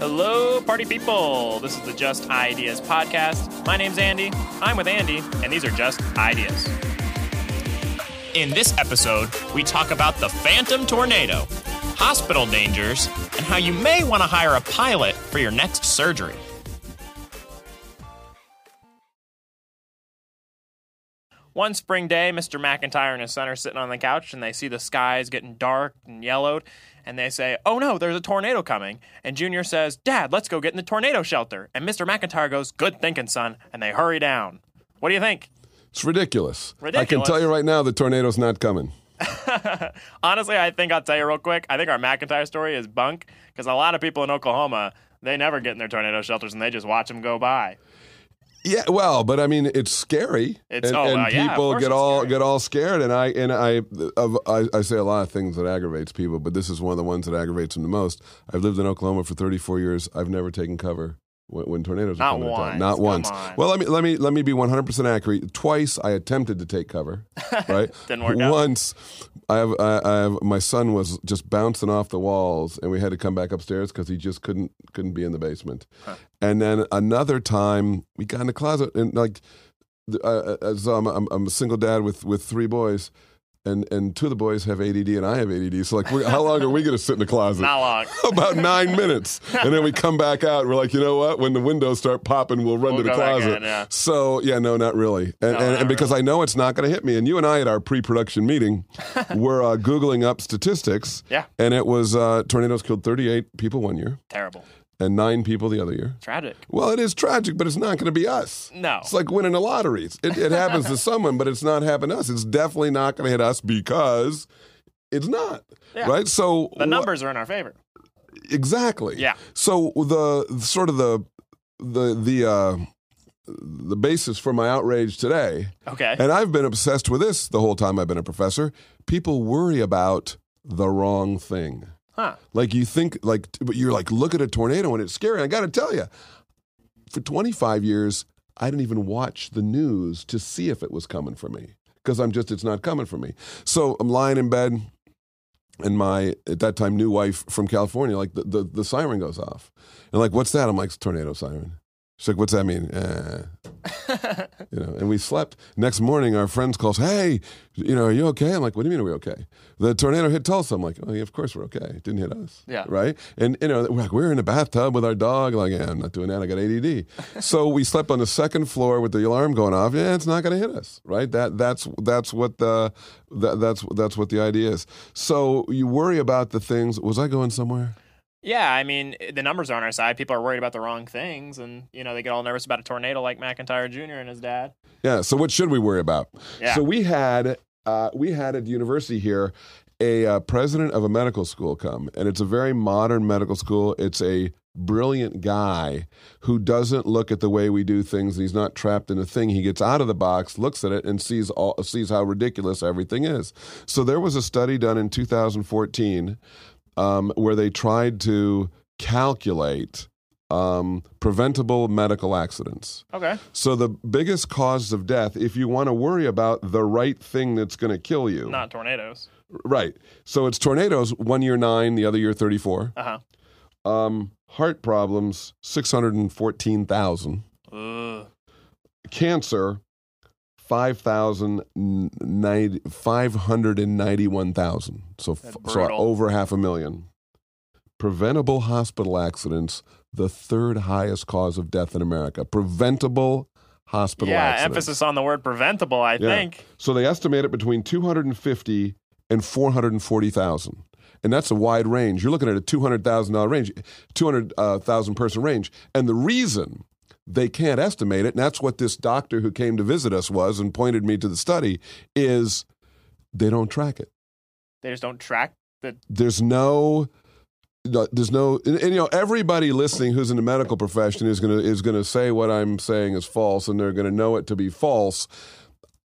Hello, party people. This is the Just Ideas podcast. My name's Andy. I'm with Andy, and these are Just Ideas. In this episode, we talk about the Phantom Tornado, hospital dangers, and how you may want to hire a pilot for your next surgery. One spring day, Mr. McIntyre and his son are sitting on the couch and they see the skies getting dark and yellowed and they say, Oh no, there's a tornado coming. And Junior says, Dad, let's go get in the tornado shelter. And Mr. McIntyre goes, Good thinking, son. And they hurry down. What do you think? It's ridiculous. I can tell you right now, the tornado's not coming. Honestly, I think I'll tell you real quick. I think our McIntyre story is bunk because a lot of people in Oklahoma, they never get in their tornado shelters and they just watch them go by. Yeah, well, but I mean, it's scary, It's- and, oh, and well, yeah, people get all scary. get all scared. And I and I, I I say a lot of things that aggravates people, but this is one of the ones that aggravates them the most. I've lived in Oklahoma for 34 years. I've never taken cover when, when tornadoes Not are coming. to town. once. Not Come once. on. Well, let me let me let me be 100 percent accurate. Twice I attempted to take cover. Right. Didn't work out. Once, I have I, I have my son was just bouncing off the walls, and we had to come back upstairs because he just couldn't couldn't be in the basement. And then another time, we got in the closet, and like, uh, uh, so I'm, I'm I'm a single dad with with three boys. And and two of the boys have ADD and I have ADD. So like, we're, how long are we going to sit in the closet? Not long. About nine minutes, and then we come back out. We're like, you know what? When the windows start popping, we'll run We'll to the closet. in, yeah. So yeah, no, not really. And, No, and, and because I know it's not going to hit me. And you and I at our pre-production meeting, were uh, googling up statistics. Yeah. And it was uh, tornadoes killed 38 people one year Terrible. And nine people the other year. Tragic. Well, it is tragic, but it's not going to be us. No. It's like winning the lottery. It, it happens to someone, but it's not happening to us. It's definitely not going to hit us because it's not. Yeah. Right? So The numbers are in our favor. exactly. Yeah. So the sort of the the the uh, the basis for my outrage today, Okay. and I've been obsessed with this the whole time I've been a professor. People worry about the wrong thing. Huh. Like you think, like, but you're like, look at a tornado and it's scary. I got to tell you, for 25 years, I didn't even watch the news to see if it was coming for me because I'm just, it's not coming for me. So I'm lying in bed, and my at that time new wife from California, like the the, the siren goes off, and like, what's that? I'm like, "It's tornado siren. She's like, what's that mean? Eh. you know, and we slept. Next morning, our friends calls, hey, you know, are you okay? I'm like, what do you mean are we okay? The tornado hit Tulsa. I'm like, oh, yeah, of course we're okay. It didn't hit us. Yeah. Right? And, you know, we're like, we're in a bathtub with our dog. Like, yeah, I'm not doing that. I got ADD. so we slept on the second floor with the alarm going off. Yeah, it's not going to hit us. Right? That That's that's what the, that, that's, that's what the idea is. So you worry about the things. Was I going somewhere? Yeah, I mean, the numbers are on our side. People are worried about the wrong things, and you know they get all nervous about a tornado like McIntyre Jr. and his dad. Yeah. So what should we worry about? Yeah. So we had uh, we had at the university here a uh, president of a medical school come, and it's a very modern medical school. It's a brilliant guy who doesn't look at the way we do things. He's not trapped in a thing. He gets out of the box, looks at it, and sees all sees how ridiculous everything is. So there was a study done in 2014 um, where they tried to calculate um, preventable medical accidents. Okay. So the biggest cause of death, if you want to worry about the right thing that's going to kill you, Not tornadoes. right? So it's tornadoes. One year nine, the other year thirty-four. Uh huh. Um, heart problems, six hundred and fourteen thousand. Cancer, five thousand ninety five hundred and ninety-one thousand. So, f- so over half a million. Preventable hospital accidents, the third highest cause of death in America. Preventable hospital Yeah, accidents. emphasis on the word preventable. I Yeah. think. So they estimate it between 250 and 440,000. And that's a wide range. You're looking at a $200,000 range, 200,000 uh, person range. And the reason they can't estimate it, and that's what this doctor who came to visit us was and pointed me to the study, is they don't track it. They just don't track the. There's no there's no and, and, you know everybody listening who's in the medical profession is going to is going to say what I'm saying is false and they're going to know it to be false.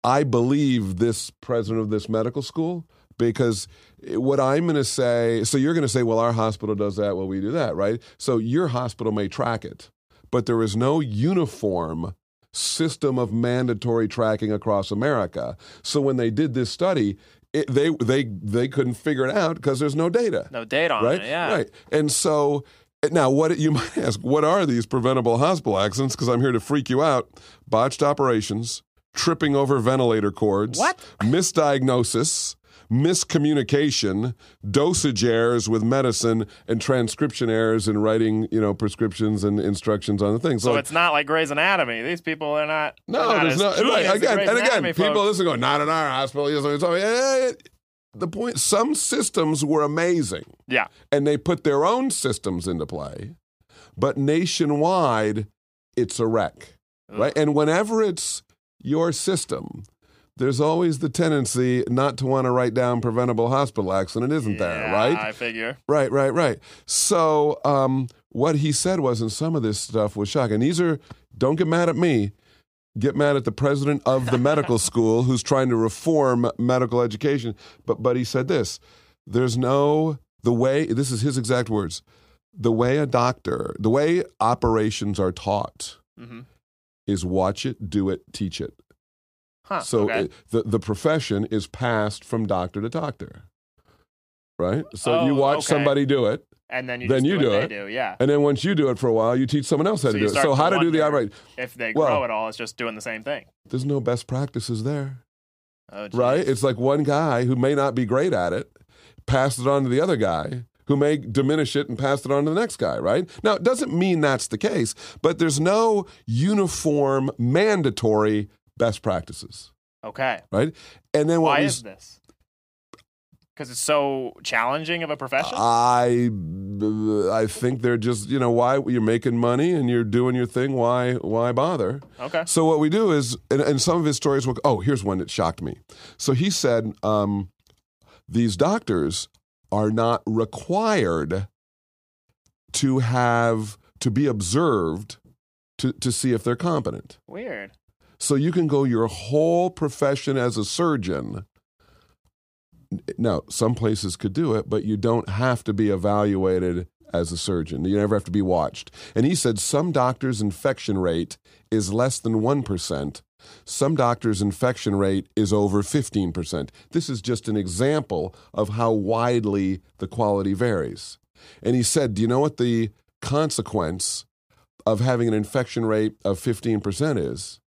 I believe this president of this medical school because what I'm going to say so you're going to say well our hospital does that well we do that right so your hospital may track it but there is no uniform system of mandatory tracking across America so when they did this study it, they they they couldn't figure it out because there's no data No data on right? it. Yeah. Right. And so Now, what you might ask, what are these preventable hospital accidents? Because I'm here to freak you out. Botched operations, tripping over ventilator cords, What? misdiagnosis, miscommunication, dosage errors with medicine, and transcription errors in writing, you know, prescriptions and instructions on the things. So it's not like Grey's Anatomy. These people are not. no, not there's no right the again Grey's and again. Anatomy People folks. listen, going, not in our hospital. You know, it's always, the point. Some systems were amazing. Yeah. and they put their own systems into play. But nationwide, it's a wreck, right? And whenever it's your system, there's always the tendency not to want to write down preventable hospital accident, isn't there? Right? I figure. Right, right, right. So um, what he said was, and some of this stuff was shocking. These are, don't get mad at me. Get mad at the president of the medical school who's trying to reform medical education. But but he said this: there's no the way. This is his exact words. The way a doctor, the way operations are taught, hmm is watch it, do it, teach it. Huh. So okay. it- the the profession is passed from doctor to doctor. Right. So you Oh, watch okay. somebody do it, and then you then you do, do it. do. Yeah. and then once you do it for a while, you teach someone else how So to do it. So how to do the operate? If they Well- grow at all, it's just doing the same thing. There's no best practices there, Oh, right? It's like one guy who may not be great at it, passed it on to the other guy who may diminish it and pass it on to the next guy, right? Now, it doesn't mean that's the case, but there's no uniform mandatory best practices, okay. right? And then what Why we is this? Because it's so challenging of a profession. I I think they're just you know why you're making money and you're doing your thing. Why why bother? okay. So what we do is, and, and some of his stories will. Oh, here's one that shocked me. So he said, um, these doctors are not required to have to be observed to to see if they're competent. Weird. So you can go your whole profession as a surgeon. Now, some places could do it, but you don't have to be evaluated as a surgeon. You never have to be watched. And he said some doctors' infection rate is less than 1%. Some doctors' infection rate is over 15%. This is just an example of how widely the quality varies. And he said, Do you know what the consequence of having an infection rate of 15% is?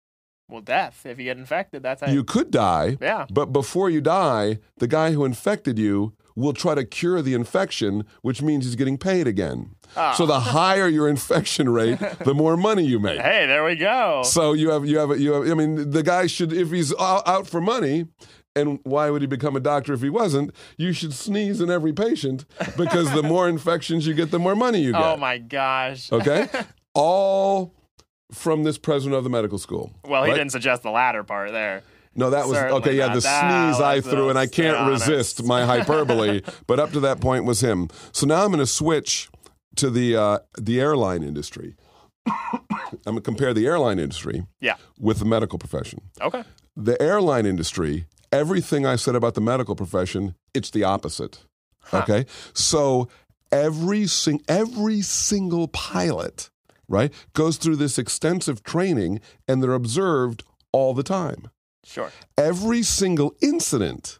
Well, death. If you get infected, that's how You could die, Yeah. but before you die, the guy who infected you will try to cure the infection, which means he's getting paid again. Ah. So the higher your infection rate, the more money you make. Hey, there we go. So you have you have you have. I mean, the guy should if he's out out for money. And why would he become a doctor if he wasn't? You should sneeze in every patient because the more infections you get, the more money you get. Oh my gosh. Okay, all from this president of the medical school. Well, he right? didn't suggest the latter part there. No, that was Certainly okay. Yeah, the sneeze I threw, and I can't resist my hyperbole. but up to that point was him. So now I'm going to switch to the uh, the airline industry. I'm going to compare the airline industry Yeah. with the medical profession. Okay. The airline industry, everything I said about the medical profession, it's the opposite. Okay, so every sing- every single pilot, right, goes through this extensive training, and they're observed all the time Sure. every single incident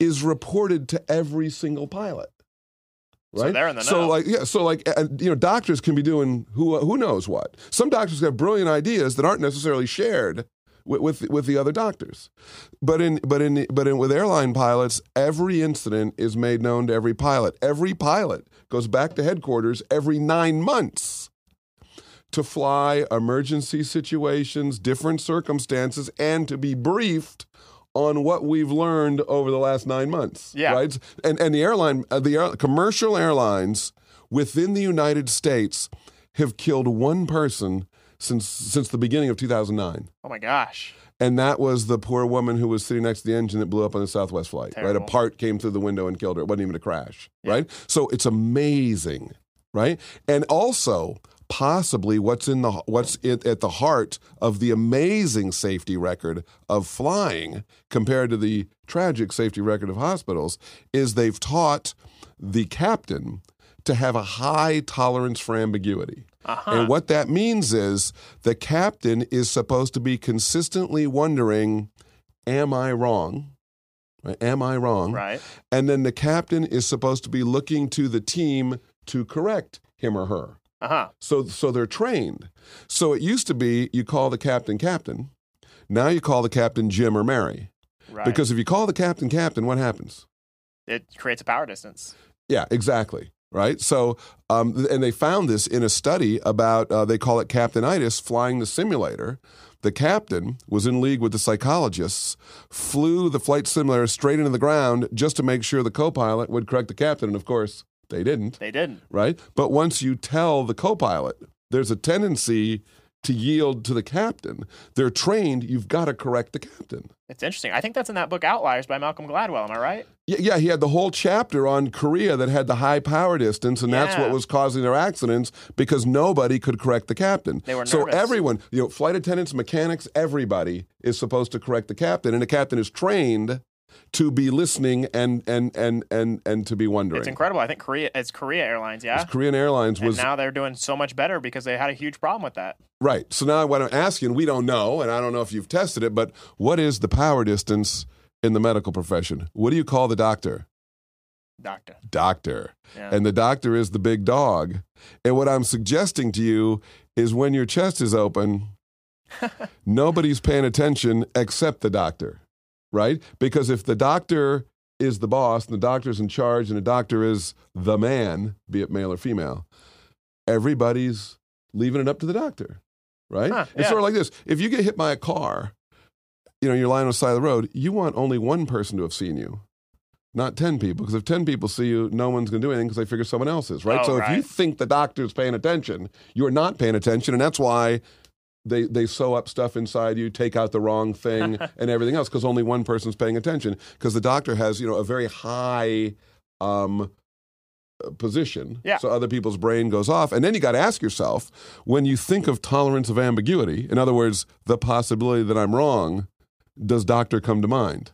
is reported to every single pilot. Right? So they're in the know. So like yeah. So like uh, you know, doctors can be doing who who knows what. Some doctors have brilliant ideas that aren't necessarily shared with with, with the other doctors. But in but in but in with airline pilots, every incident is made known to every pilot. Every pilot goes back to headquarters every nine months to fly emergency situations, different circumstances, and to be briefed on what we've learned over the last nine months. Yeah. Right. And and the airline, uh, the air, commercial airlines within the United States have killed one person since since the beginning of 2009. Oh my gosh. And that was the poor woman who was sitting next to the engine that blew up on the Southwest flight. Right, a part came through the window and killed her. It wasn't even a crash. Right, so it's amazing, right? And also possibly what's in the what's it, at the heart of the amazing safety record of flying compared to the tragic safety record of hospitals is they've taught the captain to have a high tolerance for ambiguity. Uh-huh. And what that means is the captain is supposed to be consistently wondering, Am I wrong? Am I wrong? Right. And then the captain is supposed to be looking to the team to correct him or her. Uh huh. So so they're trained. So it used to be you call the captain captain. Now you call the captain Jim or Mary. Right. Because if you call the captain captain, what happens? it creates a power distance. Yeah, exactly. Right. So, um, and they found this in a study about uh, they call it captainitis, flying the simulator. The captain was in league with the psychologists, flew the flight simulator straight into the ground just to make sure the co-pilot would correct the captain, and of course they didn't. They didn't. right? But once you tell the co pilot, there's a tendency to yield to the captain. They're trained, you've got to correct the captain. It's interesting. I think that's in that book Outliers by Malcolm Gladwell. Am I right? Yeah, yeah, he had the whole chapter on Korea that had the high power distance, and that's what was causing their accidents because nobody could correct the captain. They were so everyone, you know, flight attendants, mechanics, everybody is supposed to correct the captain, and the captain is trained to be listening and and and and and to be wondering. It's incredible. I think Korea it's Korea Airlines, yeah. It's Korean Airlines And was now they're doing so much better because they had a huge problem with that. Right. So now what I'm asking, we don't know, and I don't know if you've tested it, but what is the power distance in the medical profession? What do you call the doctor? Doctor. Doctor. Yeah. And the doctor is the big dog. And what I'm suggesting to you is when your chest is open, nobody's paying attention except the doctor, right? Because if the doctor is the boss and the doctor's in charge and the doctor is the man, be it male or female, everybody's leaving it up to the doctor, right? Huh, it's yeah. sort of like this. If you get hit by a car, you know, you're lying on the side of the road, you want only one person to have seen you. Not 10 people, because if 10 people see you, no one's going to do anything because they figure someone else is, right? Oh, so if you think the doctor's paying attention, you're not paying attention. And that's why they, they sew up stuff inside you, take out the wrong thing, and everything else, because only one person's paying attention. Because the doctor has, you know, a very high um, uh, position. Yeah. So other people's brain goes off. And then you got to ask yourself when you think of tolerance of ambiguity, in other words, the possibility that I'm wrong, does doctor come to mind?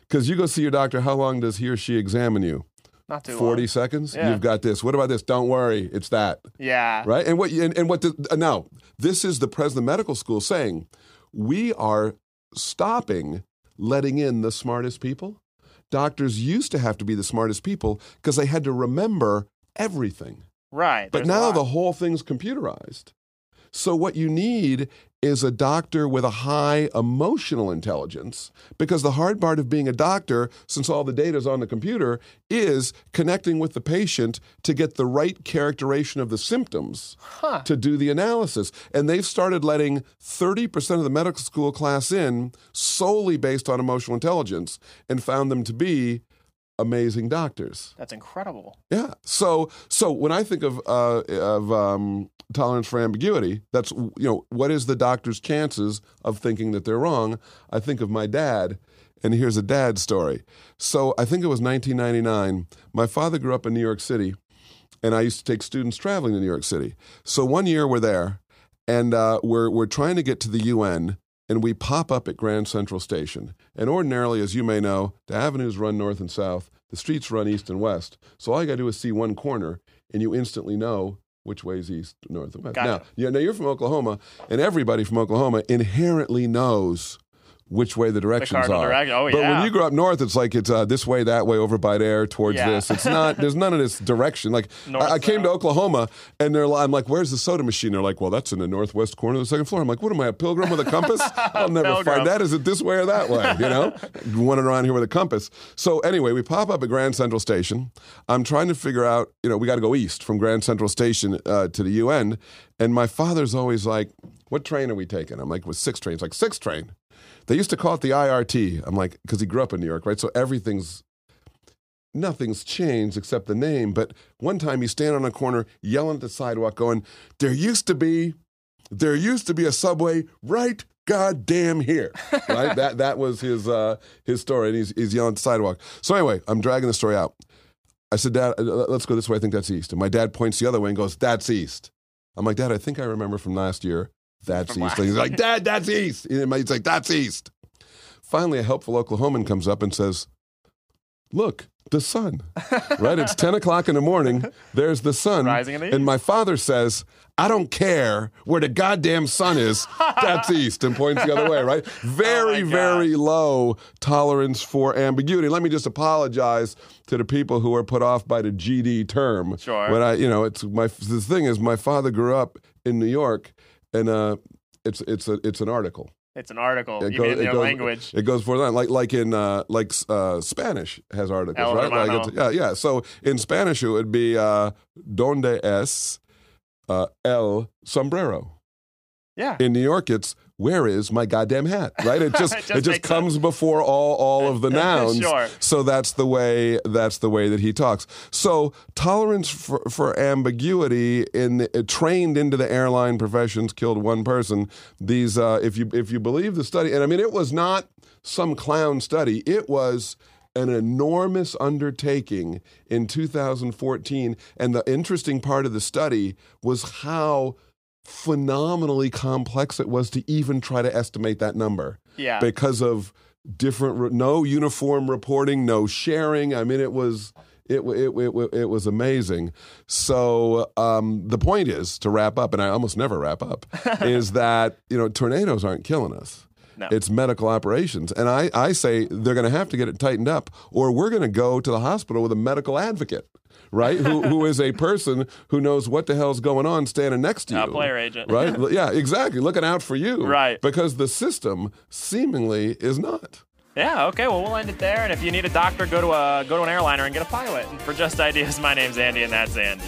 Because you go see your doctor, how long does he or she examine you? Not too 40 long. seconds? Yeah. You've got this. What about this? Don't worry, it's that. Yeah. Right? And what, and, and what the, uh, now, this is the president of medical school saying, we are stopping letting in the smartest people. Doctors used to have to be the smartest people because they had to remember everything. Right. But now the whole thing's computerized. So what you need is a doctor with a high emotional intelligence because the hard part of being a doctor since all the data is on the computer is connecting with the patient to get the right characterization of the symptoms Huh. to do the analysis and they've started letting 30% of the medical school class in solely based on emotional intelligence and found them to be amazing doctors That's incredible. yeah. So so when I think of uh, of um, tolerance for ambiguity, that's you know what is the doctor's chances of thinking that they're wrong? I think of my dad, and here's a dad story. So I think it was 1999. My father grew up in New York City, and I used to take students traveling to New York City. So one year we're there, and uh, we're we're trying to get to the UN. And we pop up at Grand Central Station. And ordinarily, as you may know, the avenues run north and south, the streets run east and west. So all you got to do is see one corner, and you instantly know which way is east, north, and west. Gotcha. Now, yeah, now you're from Oklahoma, and everybody from Oklahoma inherently knows which way the directions cardinal are. oh, but yeah. when you grow up north, it's like it's uh, this way, that way, over by there, towards Yeah. this. It's not. There's none of this direction. Like North, I, I came to. Oklahoma, and they're. I'm like, "Where's the soda machine?" They're like, "Well, that's in the northwest corner of the second floor." I'm like, "What am I, a pilgrim with a compass? I'll never Pilgrim. find that. Is it this way or that way? You know, running around here with a compass." So anyway, we pop up at Grand Central Station. I'm trying to figure out. You know, we got to go east from Grand Central Station uh, to the UN, and my father's always like, "What train are we taking?" I'm like, "With six trains." Like six train. They used to call it the IRT. I'm like, because he grew up in New York, right? So everything's nothing's changed except the name. But one time he's standing on a corner yelling at the sidewalk, going, There used to be, there used to be a subway right goddamn here. right? That that was his uh his story. And he's he's yelling at the sidewalk. So anyway, I'm dragging the story out. I said, Dad, uh, let's go this way. I think that's east. And my dad points the other way and goes, That's east. I'm like, Dad, I think I remember from last year. That's east. he's like, Dad, that's east. And he's like, That's east. Finally, a helpful Oklahoman comes up and says, Look, the sun, right? It's 10 o'clock in the morning. There's the sun. Rising in the east. and my father says, I don't care where the goddamn sun is. That's east and points the other way, right? Oh very, Oh very low tolerance for ambiguity. Let me just apologize to the people who are put off by the GD term. Sure. When I, you know, it's my the thing is my father grew up in New York and uh it's it's a it's an article. It's an article. It you goes- mean in it their goes- language. It goes for that, like like in uh, like uh, Spanish has articles, El right? Like it's, yeah, yeah. So in Spanish it would be uh, "Donde es uh, el sombrero?" Yeah. In New York, it's "Where is my goddamn hat?" Right? It just It it just just, makes comes before all all of the nouns. Sure. So that's the way that's the way that he talks. So tolerance for, for ambiguity in uh, trained into the airline professions killed one person. These uh, if you if you believe the study, and I mean it was not some clown study. It was an enormous undertaking in 2014. And the interesting part of the study was how phenomenally complex it was to even try to estimate that number. Yeah. because of different re- no uniform reporting no sharing. I mean it was it, it, it, it was amazing. So um, the point is to wrap up and i almost never wrap up is that you know tornadoes aren't killing us No. it's medical operations and I, I say they're going to have to get it tightened up or we're going to go to the hospital with a medical advocate right who, who is a person who knows what the hell's going on standing next to you A player agent. right yeah exactly looking out for you Right. because the system seemingly is not Yeah, okay, well we'll end it there. And if you need a doctor, go to a go to an airliner and get a pilot. And for Just Ideas, my name's Andy and that's Andy.